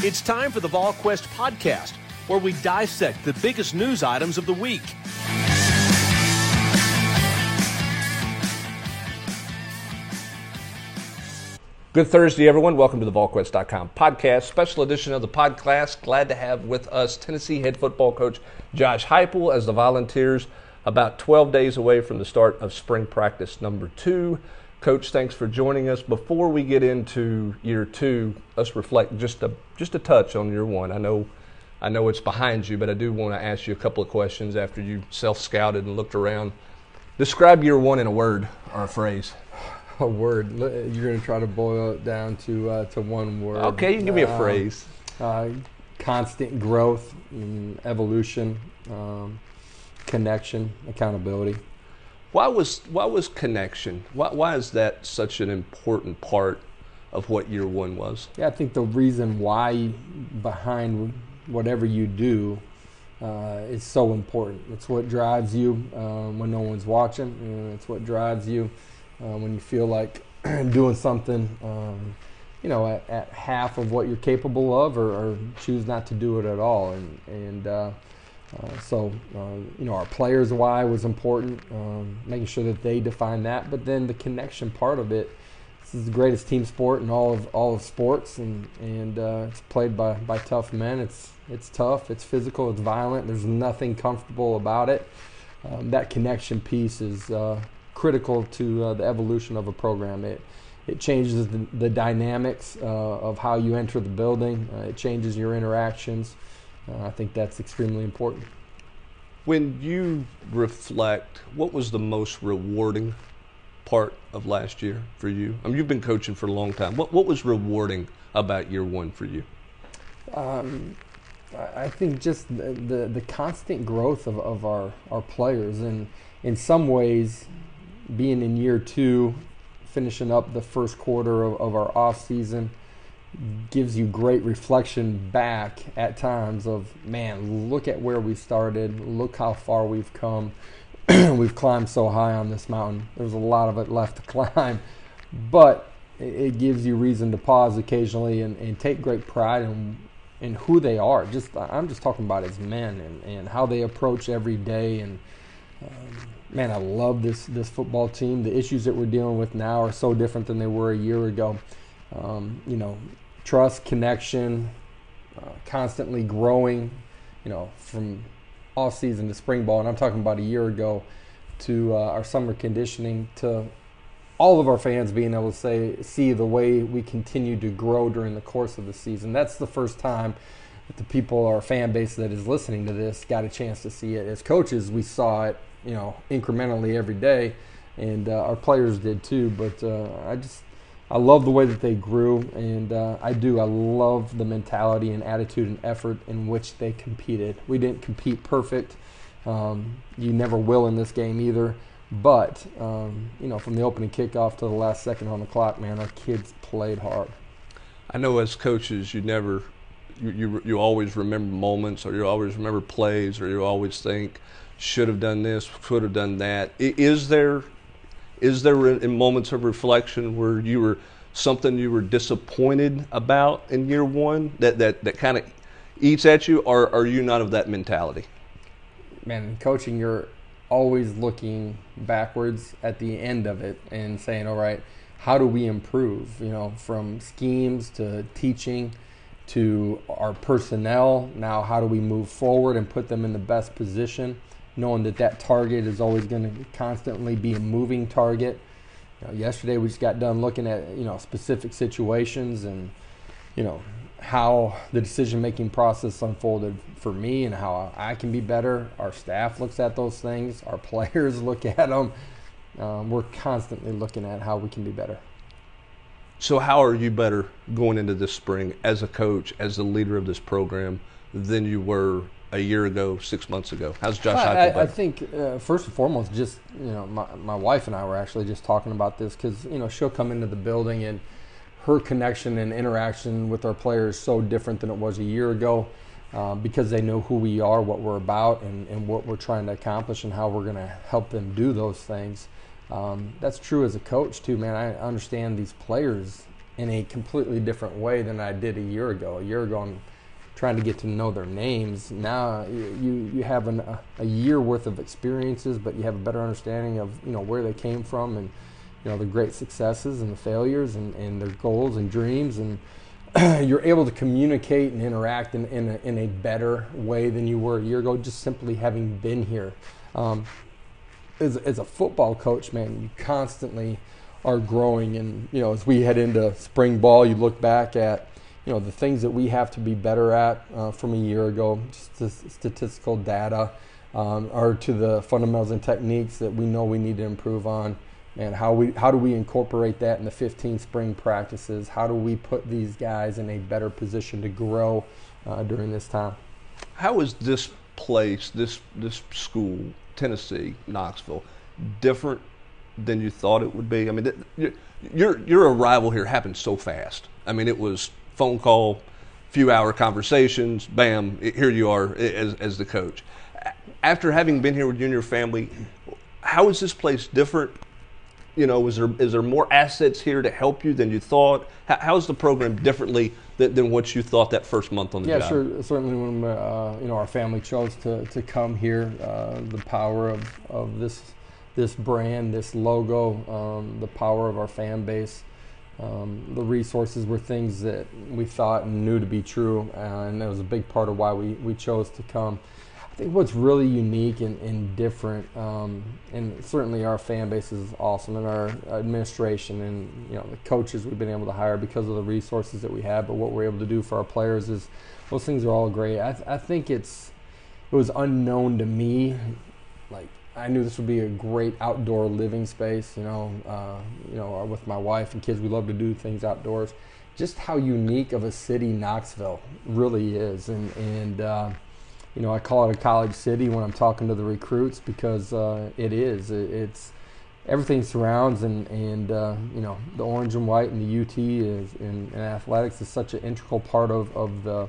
It's time for the VolQuest podcast, where we dissect the biggest news items of the week. Good Thursday, everyone. Welcome to the VolQuest.com podcast, special edition of the podcast. Glad to have with us Tennessee head football coach Josh Heupel as the Volunteers about 12 days away from the start of spring practice number two. Coach, thanks for joining us. Before we get into year two, let's reflect just a just a touch on year one. I know I know it's behind you, but I do want to ask you a couple of questions after you self scouted and looked around. Describe year one in a word or a phrase. A word. You're going to try to boil it down to uh, to one word. Okay, you can give me a uh, phrase. Uh, constant growth, evolution, um, connection, accountability. Why was why was connection? Why why is that such an important part of what year one was? Yeah, I think the reason why behind whatever you do uh, is so important. It's what drives you um, when no one's watching. It's what drives you uh, when you feel like doing something. Um, you know, at, at, half of what you're capable of, or, or, choose not to do it at all. And and uh, uh, so, uh, you know, our players' why was important, um, making sure that they define that. But then the connection part of it. This is the greatest team sport in all of all of sports, and and uh, it's played by, by tough men. It's it's tough, it's physical, it's violent. There's nothing comfortable about it. Um, that connection piece is uh, critical to uh, the evolution of a program. It it changes the, the dynamics of how you enter the building. it changes your interactions. Uh, I think that's extremely important. When you reflect, what was the most rewarding part of last year for you? I mean, you've been coaching for a long time. What what was rewarding about year one for you? Um, I think just the, the, the, constant growth of, of our, our players and in some ways being in year two, finishing up the first quarter of, of our off season, gives you great reflection back at times of man look at where we started. Look how far we've come. We've climbed so high on this mountain. There's a lot of it left to climb. But it, gives you reason to pause occasionally and, and take great pride in in who they are. Just i'm just talking about as men and, and how they approach every day. And um, man i love this this football team. The issues that we're dealing with now are so different than they were a year ago um, you know, trust, connection, uh, constantly growing, you know, from off season to spring ball. And I'm talking about a year ago to uh, our summer conditioning to all of our fans being able to say, see the way we continue to grow during the course of the season. That's the first time that the people, our fan base that is listening to this, got a chance to see it. As coaches, we saw it, you know, incrementally every day, and uh, our players did too. But uh, I just I love the way that they grew, and uh, I do. I love the mentality and attitude and effort in which they competed. We didn't compete perfect. Um, you never will in this game either. But um, you know, from the opening kickoff to the last second on the clock, man, our kids played hard. I know as coaches, you never, you you, you always remember moments, or you always remember plays, or you always think, should have done this, could have done that. Is there is there in moments of reflection where you were something you were disappointed about in year one that that, that kind of eats at you, or are you not of that mentality? Man, in coaching, you're always looking backwards at the end of it and saying, all right, how do we improve? You know, from schemes to teaching to our personnel. Now, how do we move forward and put them in the best position? Knowing that that target is always going to constantly be a moving target. You know, yesterday we just got done looking at you know specific situations and you know how the decision making process unfolded for me and how I can be better. Our staff looks at those things. Our players look at them. Um, we're constantly looking at how we can be better. So, how are you better going into this spring as a coach, as the leader of this program, than you were a year ago, six months ago? How's Josh I, I, I think uh, first and foremost, just you know, my, my wife and I were actually just talking about this because you know she'll come into the building and her connection and interaction with our players is so different than it was a year ago uh, because they know who we are, what we're about, and, and what we're trying to accomplish, and how we're going to help them do those things. Um, that's true as a coach too, man. I understand these players in a completely different way than I did a year ago. A year ago, I'm trying to get to know their names. Now you you have an, a, year worth of experiences, but you have a better understanding of you know where they came from and you know the great successes and the failures and, and their goals and dreams. And you're able to communicate and interact in, in, a, in a better way than you were a year ago just simply having been here. Um, as, as a football coach man you constantly are growing. And you know as we head into spring ball you look back at you know the things that we have to be better at uh, from a year ago just statistical data um, or to the fundamentals and techniques that we know we need to improve on and how we how do we incorporate that in the 15 spring practices? How do we put these guys in a better position to grow uh, during this time? How is this place, this this school, Tennessee, Knoxville, different than you thought it would be? I mean, your your arrival here happened so fast. I mean, it was phone call, few hour conversations, bam, here you are as as the coach. After having been here with you and your family, how is this place different you know, is there is there more assets here to help you than you thought? How, how's the program differently than, than, what you thought that first month on the yeah, job? Yeah, sure. Certainly, when uh, you know our family chose to, to come here, uh, the power of, of this this brand, this logo, um, the power of our fan base, um, the resources were things that we thought and knew to be true, and that was a big part of why we, we chose to come I think what's really unique and, and different, um, and certainly our fan base is awesome, and our administration and you know the coaches we've been able to hire because of the resources that we have. But what we're able to do for our players is those things are all great. I, th- I think it's it was unknown to me, like I knew this would be a great outdoor living space. You know, uh, you know, with my wife and kids, we love to do things outdoors. Just how unique of a city Knoxville really is, and and uh, you know, I call it a college city when I'm talking to the recruits because uh, it is. It, it's everything surrounds and and uh, you know the orange and white and the UT is in, in athletics is such an integral part of, of the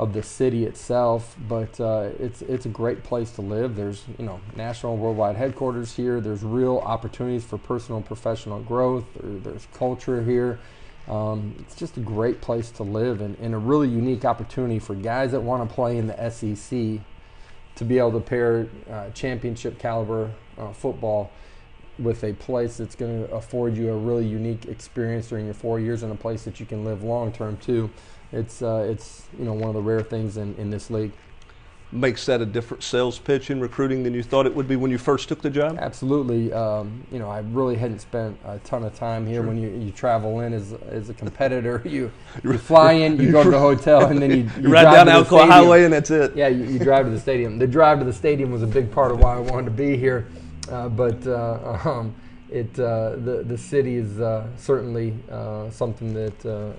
of the city itself. But uh, it's it's a great place to live. There's you know national worldwide headquarters here. There's real opportunities for personal and professional growth. There, there's culture here. Um, it's just a great place to live and, and, a really unique opportunity for guys that want to play in the SEC to be able to pair uh, championship caliber uh, football with a place that's going to afford you a really unique experience during your four years in a place that you can live long term too. It's uh, it's you know one of the rare things in, in this league makes that a different sales pitch in recruiting than you thought it would be when you first took the job? Absolutely. Um, you know, I really hadn't spent a ton of time here. Sure. When you, you travel in as, as a competitor, you, you fly in, you go to the hotel, and then you, you, you ride down Alcoa Highway, and that's it. Yeah, you, you, drive to the stadium. The drive to the stadium was a big part of why I wanted to be here, uh, but uh, um, it uh, the the city is uh, certainly uh, something that uh,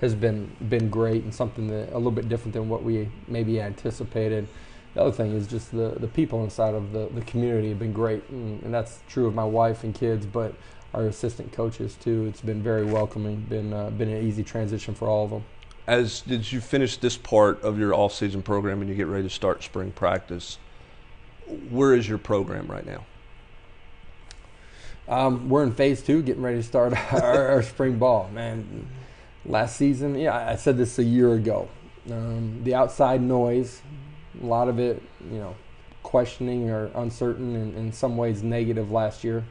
has been been great and something that a little bit different than what we maybe anticipated. The other thing is just the, the people inside of the, the community have been great, and, and that's true of my wife and kids, but our assistant coaches too. It's been very welcoming, been uh, been an easy transition for all of them. As did you finish this part of your off-season program and you get ready to start spring practice? Where is your program right now? Um, we're in phase two, getting ready to start our, our spring ball. Man, last season, yeah, I said this a year ago. Um, the outside noise, a lot of it, you know, questioning or uncertain and in some ways negative last year,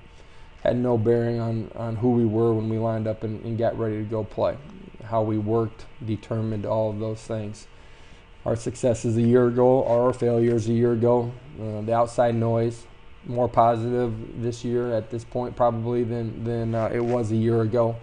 had no bearing on, on who we were when we lined up and, and got ready to go play. How we worked determined all of those things. Our successes a year ago, our failures a year ago, uh, the outside noise, more positive this year at this point probably than, than uh, it was a year ago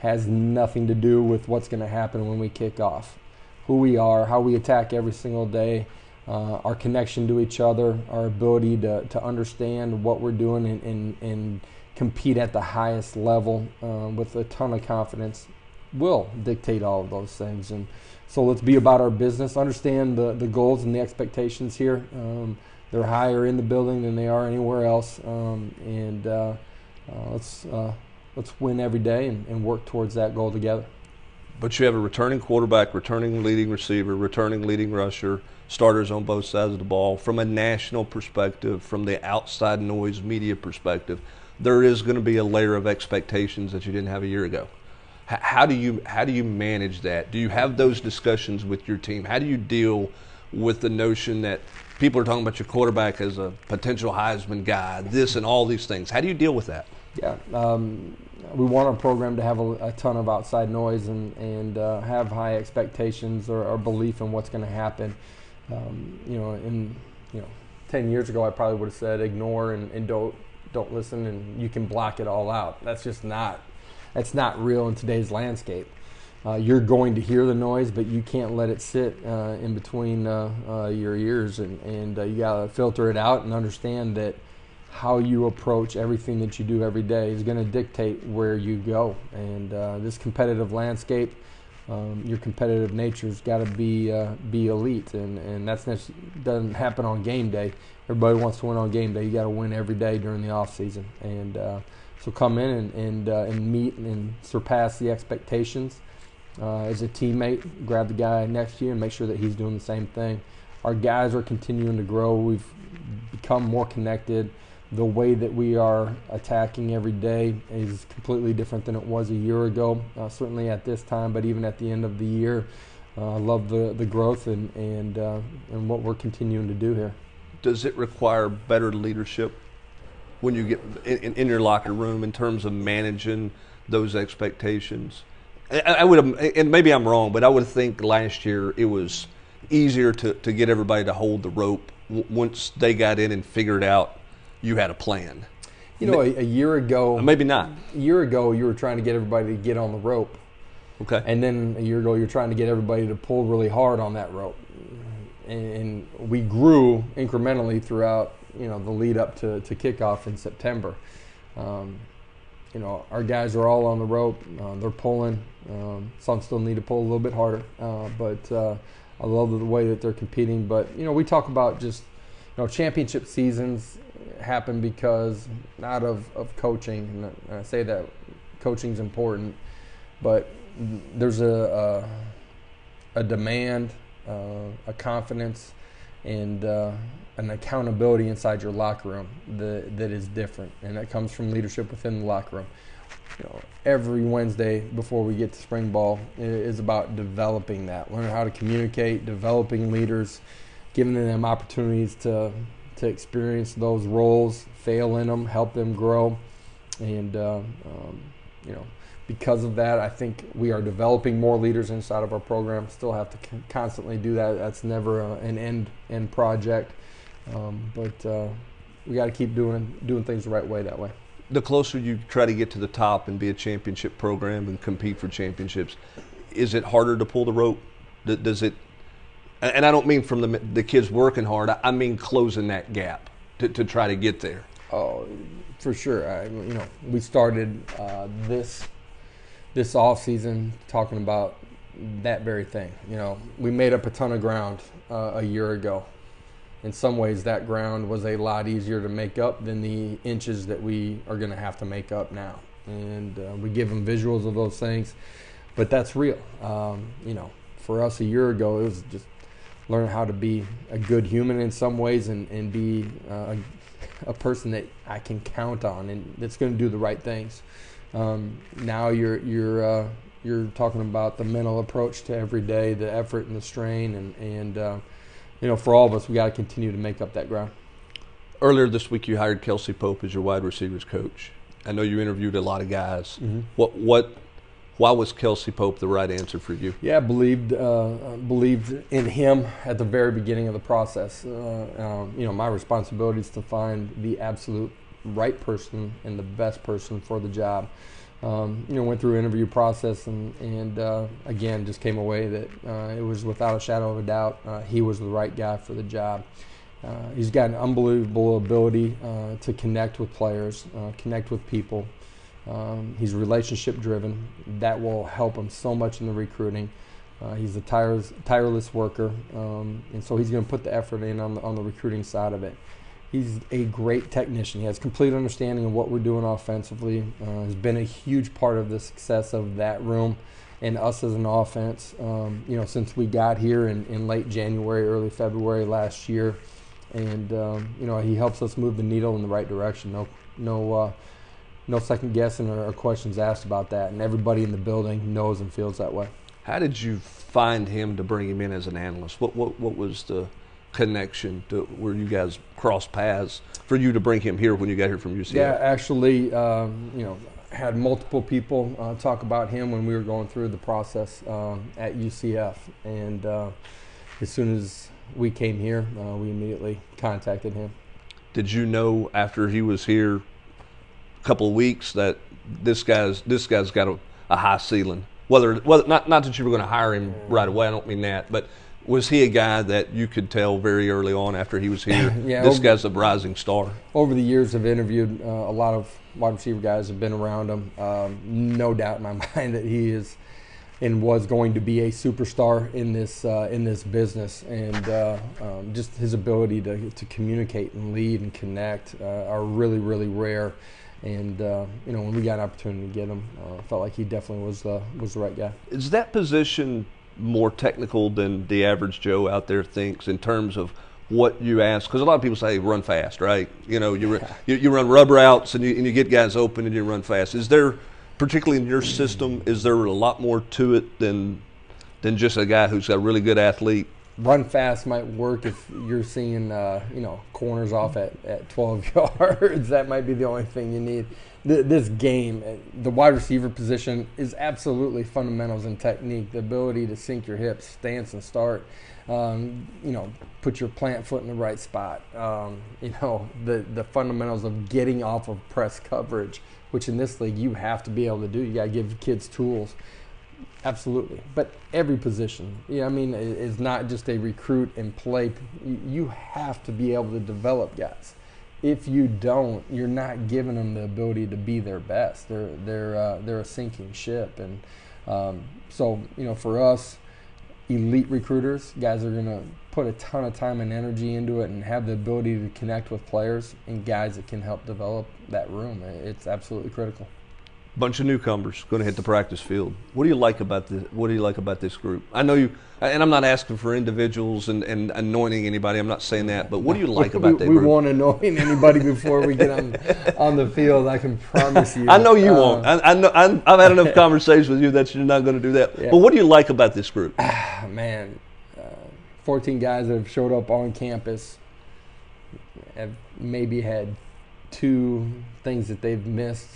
has nothing to do with what's going to happen when we kick off. Who we are, how we attack every single day, uh, our connection to each other, our ability to, to understand what we're doing and, and, and compete at the highest level uh, with a ton of confidence will dictate all of those things. And so let's be about our business, understand the, the goals and the expectations here. Um, they're higher in the building than they are anywhere else. Um, and uh, uh let's uh, let's win every day and, and work towards that goal together. But you have a returning quarterback, returning leading receiver, returning leading rusher, starters on both sides of the ball. From a national perspective, from the outside noise media perspective, there is going to be a layer of expectations that you didn't have a year ago. how do you how do you manage that? Do you have those discussions with your team? How do you deal with the notion that people are talking about your quarterback as a potential Heisman guy, this and all these things? How do you deal with that? Yeah, um, we want our program to have a, a ton of outside noise and and uh, have high expectations or, or belief in what's going to happen. Um, you know, in you know, ten years ago, I probably would have said ignore and, and don't don't listen, and you can block it all out. That's just not that's not real in today's landscape. Uh, you're going to hear the noise, but you can't let it sit uh, in between uh, uh your ears, and, and uh, you got to filter it out and understand that how you approach everything that you do every day is going to dictate where you go. And uh, this competitive landscape, um, your competitive nature's got to be be elite, and and that's doesn't happen on game day. Everybody wants to win on game day. You got to win every day during the off season, and so come in and and, uh, and meet and surpass the expectations. Uh, as a teammate, grab the guy next to you and make sure that he's doing the same thing. Our guys are continuing to grow. We've become more connected. The way that we are attacking every day is completely different than it was a year ago. Uh, certainly at this time, but even at the end of the year, uh, I love the, the growth and and uh, and what we're continuing to do here. Does it require better leadership when you get in, in your locker room in terms of managing those expectations? I, I would and maybe I'm wrong, but I would think last year it was easier to, to get everybody to hold the rope once they got in and figured out you had a plan. You know, a, a, year ago, uh, maybe not. A year ago, you were trying to get everybody to get on the rope. Okay. And then a year ago, you're trying to get everybody to pull really hard on that rope. And, and we grew incrementally throughout you know the lead up to, to kickoff in September. Um, you know, our guys are all on the rope. Uh, they're pulling. Um, some still need to pull a little bit harder, uh, but uh, I love the way that they're competing. But you know, we talk about just know championship seasons happen because not of, of coaching. And I say that coaching is important, but there's a a, a demand, uh, a confidence, and uh, an accountability inside your locker room that, that is different, and that comes from leadership within the locker room. You know, every Wednesday before we get to spring ball is about developing that, learning how to communicate, developing leaders, giving them opportunities to to experience those roles, fail in them, help them grow, and uh, um, you know because of that, I think we are developing more leaders inside of our program. Still have to constantly do that. That's never a, an end end project. Um, but uh, we got to keep doing doing things the right way that way. The closer you try to get to the top and be a championship program and compete for championships, is it harder to pull the rope? Does it? And I don't mean from the the kids working hard. I mean closing that gap to, to try to get there. Oh, for sure. I, you know, we started uh, this this off season talking about that very thing. You know, we made up a ton of ground uh, a year ago in some ways that ground was a lot easier to make up than the inches that we are going to have to make up now. And uh, we give them visuals of those things, but that's real. Um, you know, for us a year ago, it was just learn how to be a good human in some ways and, and be uh, a, a, person that I can count on and that's going to do the right things. Um, now you're you're uh, you're talking about the mental approach to every day, the effort and the strain, and and uh, you know, for all of us, we got to continue to make up that ground. Earlier this week, you hired Kelsey Pope as your wide receivers coach. I know you interviewed a lot of guys. Mm-hmm. What what why was Kelsey Pope the right answer for you? Yeah, I believed uh, believed in him at the very beginning of the process. Uh, um, you know, my responsibility is to find the absolute right person and the best person for the job um, you know, went through interview process and, and uh, again, just came away that uh, it was without a shadow of a doubt uh, he was the right guy for the job. Uh, he's got an unbelievable ability uh, to connect with players, uh, connect with people. Um, he's relationship driven. That will help him so much in the recruiting. he's a tireless, tireless worker, um, and so he's going to put the effort in on the, on the recruiting side of it. He's a great technician. He has complete understanding of what we're doing offensively. Uh, has been a huge part of the success of that room and us as an offense. Um, you know, since we got here in, in late January, early February last year, and um, you know he helps us move the needle in the right direction. No, no, uh, no second guessing or, or questions asked about that, and everybody in the building knows and feels that way. How did you find him to bring him in as an analyst? What what what was the connection to where you guys crossed paths for you to bring him here when you got here from UCF? Yeah, actually, um, you know, had multiple people uh, talk about him when we were going through the process um, at UCF, and uh, as soon as we came here, uh, we immediately contacted him. Did you know after he was here couple of weeks that this guy's this guy's got a, a high ceiling? Whether whether not not that you were going to hire him right away, I don't mean that, but was he a guy that you could tell very early on after he was here? Yeah, this over- guy's a rising star. Over the years, I've interviewed uh, a lot of wide receiver guys have been around him. Um, no doubt in my mind that he is and was going to be a superstar in this uh, in this business, and uh, um, just his ability to, to communicate and lead and connect uh, are really really rare. And uh, you know when we got an opportunity to get him, uh, felt like he definitely was the was the right guy. Is that position more technical than the average Joe out there thinks in terms of what you ask? Because a lot of people say run fast, right? You know, you, ru- you, you run rub routes and you, and you get guys open and you run fast. Is there, particularly in your system, is there a lot more to it than than just a guy who's a really good athlete? Run fast might work if you're seeing uh, you know corners off at, at 12 yards. That might be the only thing you need. Th- this game uh, the wide receiver position is absolutely fundamentals and technique. The ability to sink your hips stance and start um, you know put your plant foot in the right spot. Um, you know the, the fundamentals of getting off of press coverage which in this league you have to be able to do. You got to give kids tools Absolutely, but every position, yeah, I mean, it's not just a recruit and play. You- have to be able to develop guys. If you don't, you're not giving them the ability to be their best. They're they're uh, they're a sinking ship, and um, so you know, for us, elite recruiters, guys are gonna put a ton of time and energy into it, and have the ability to connect with players and guys that can help develop that room. It's absolutely critical. Bunch of newcomers going to hit the practice field. What do you like about this? What do you like about this group? I know you, and I'm not asking for individuals and, and anointing anybody. I'm not saying that, but what do you like about that we group? won't anoint anybody before we get on on the field. I can promise you. I know you Uh, won't. I, I know. I'm, I've had enough conversations with you that you're not going to do that. Yeah. But what do you like about this group? ah, man, uh, 14 guys that have showed up on campus have maybe had two things that they've missed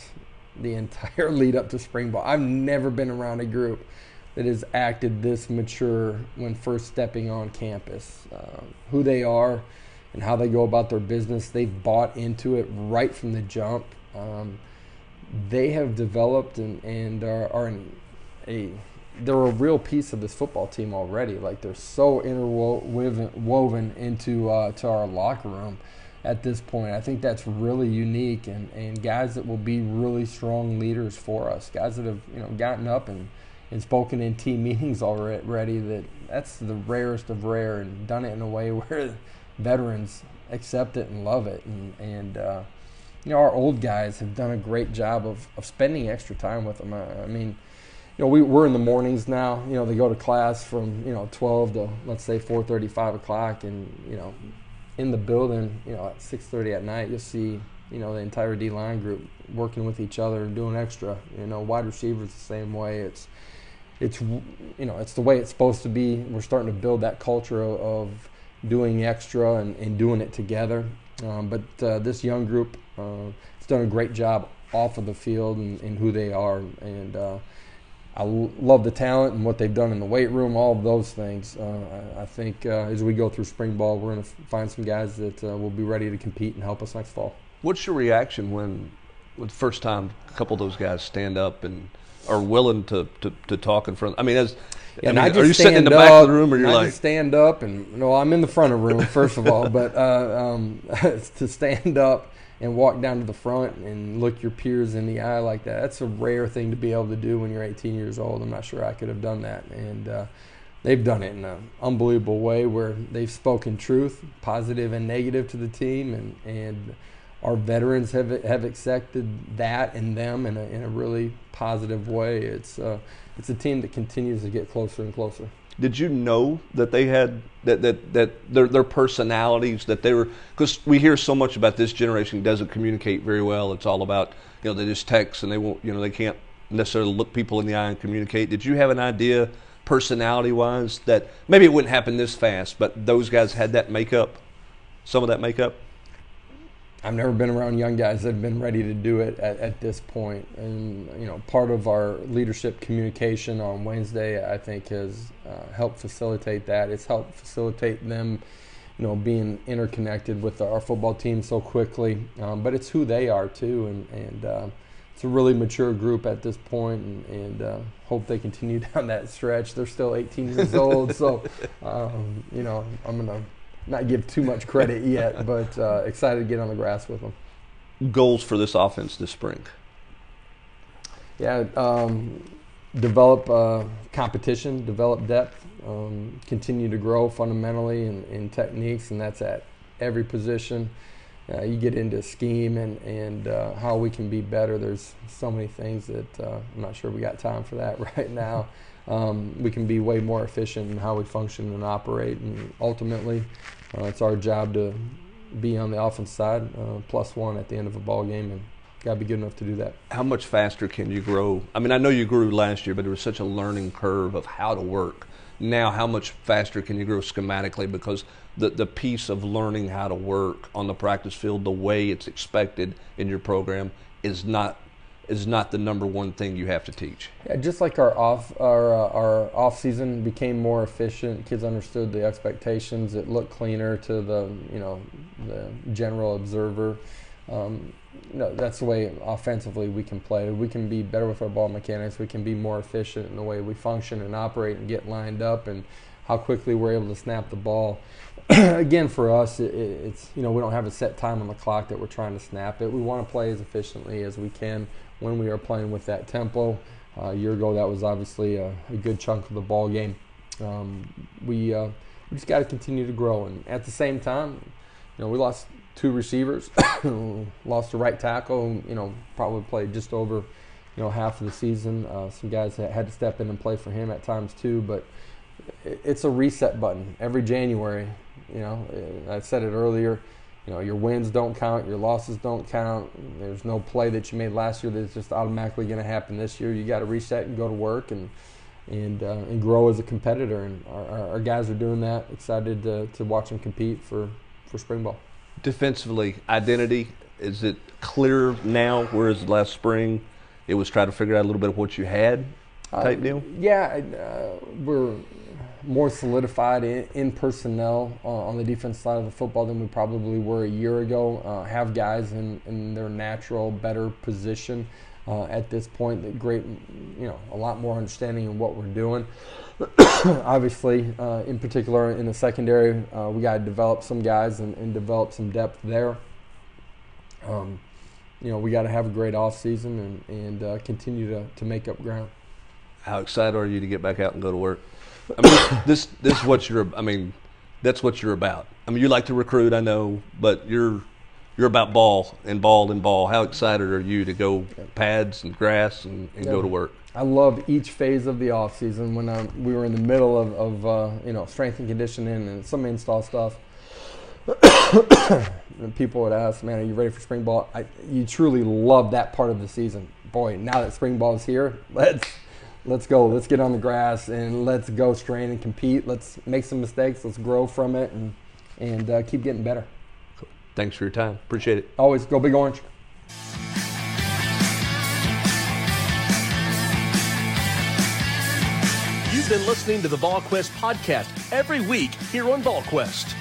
the entire lead up to spring ball. I've never been around a group that has acted this mature when first stepping on campus. Uh, who they are and how they go about their business, they've bought into it right from the jump. Um, they have developed and, and are, are a they're a real piece of this football team already. Like they're so interwoven woven into uh, to our locker room at this point. I think that's really unique and, and guys that will be really strong leaders for us. Guys that have you know gotten up and, and spoken in team meetings already. That that's the rarest of rare and done it in a way where veterans accept it and love it and and. Uh, you know, our old guys have done a great job of, of spending extra time with them. I, I mean, you know, we, we're in the mornings now. You know, they go to class from, you know, 12 to, let's say, 4:35 o'clock. And, you know, in the building, you know, at 6.30 at night, you'll see, you know, the entire D-line group working with each other and doing extra. You know, wide receivers the same way. It's, it's, you know, it's the way it's supposed to be. We're starting to build that culture of, doing extra and, and doing it together. Um, but uh, this young group uh, has done a great job off of the field and, and who they are. And uh, I love the talent and what they've done in the weight room, all of those things. Uh, I, I think uh, as we go through spring ball, we're going to find some guys that uh, will be ready to compete and help us next fall. What's your reaction when, with the first time a couple of those guys stand up and are willing to, to, to talk in front? I mean, as I mean, are you sitting in the back up, of the room, or you're not like, stand up and no, I'm in the front of the room first of all, but uh, um, to stand up and walk down to the front and look your peers in the eye like that, that's a rare thing to be able to do when you're 18 years old. I'm not sure I could have done that, and uh, they've done it in an unbelievable way where they've spoken truth, positive and negative, to the team, and and our veterans have have accepted that in them in a, in a really positive way. It's uh, it's a team that continues to get closer and closer. Did you know that they had that that that their their personalities that they were because we hear so much about this generation doesn't communicate very well. It's all about you know, they just text and they won't, you know, they can't necessarily look people in the eye and communicate. Did you have an idea, personality wise, that maybe it wouldn't happen this fast, but those guys had that makeup, some of that makeup? I've never been around young guys that have been ready to do it at, at this point. And, you know, part of our leadership communication on Wednesday, I think, has uh, helped facilitate that. It's helped facilitate them, you know, being interconnected with our football team so quickly. Um, but it's who they are, too. And, and uh, it's a really mature group at this point, and, and uh, hope they continue down that stretch. They're still 18 years old, so, um, you know, I'm going to not give too much credit yet, but uh, excited to get on the grass with them. Goals for this offense this spring? Yeah, um, develop uh, competition, develop depth, um, continue to grow fundamentally in, in, techniques, and that's at every position. Uh, you get into a scheme and, and uh, how we can be better. There's so many things that uh, I'm not sure we got time for that right now um, we can be way more efficient in how we function and operate. And ultimately, uh, it's our job to be on the offense side, uh, plus one at the end of a ball game, and got to be good enough to do that. How much faster can you grow? I mean, I know you grew last year, but there was such a learning curve of how to work. Now, how much faster can you grow schematically? Because the, the piece of learning how to work on the practice field the way it's expected in your program is not is not the number one thing you have to teach. Yeah, just like our off our uh, our off season became more efficient, kids understood the expectations. It looked cleaner to the you know the general observer. Um, you know, that's the way offensively we can play. We can be better with our ball mechanics. We can be more efficient in the way we function and operate and get lined up and how quickly we're able to snap the ball. Again, for us, it, it's you know we don't have a set time on the clock that we're trying to snap it. We want to play as efficiently as we can when we are playing with that tempo. Uh, a year ago, that was obviously a, a good chunk of the ball game. Um, we, uh, we just got to continue to grow, and at the same time, you know, we lost two receivers, lost a right tackle. You know, probably played just over, you know, half of the season. Uh, some guys had to step in and play for him at times too, but it's a reset button every January. You know, I said it earlier you know your wins don't count, your losses don't count. There's no play that you made last year that's just automatically going to happen this year. You got to reset and go to work and and uh, and grow as a competitor. And our, our, guys are doing that. Excited to, to watch them compete for for spring ball. Defensively, identity is it clear now? Whereas last spring, it was trying to figure out a little bit of what you had type uh, deal. Yeah, uh, we're more solidified in, in personnel uh, on the defense side of the football than we probably were a year ago. Uh, have guys in, in their natural, better position uh, at this point. That great, you know, a lot more understanding of what we're doing. Obviously, uh, in particular in the secondary, uh, we got to develop some guys and, and, develop some depth there. Um, you know, we got to have a great off season and, and uh, continue to, to make up ground. How excited are you to get back out and go to work? I mean, this this is what you're. I mean, that's what you're about. I mean, you like to recruit, I know, but you're you're about ball and ball and ball. How excited are you to go pads and grass and, and yeah. go to work? I love each phase of the off season when um, we were in the middle of, of uh, you know strength and conditioning and some install stuff. people would ask, "Man, are you ready for spring ball?" I, you truly love that part of the season. Boy, now that spring ball is here, let's let's go. Let's get on the grass and let's go strain and compete. Let's make some mistakes. Let's grow from it and and uh, keep getting better. Cool. Thanks for your time. Appreciate it. Always go big orange. You've been listening to the VolQuest podcast every week here on VolQuest.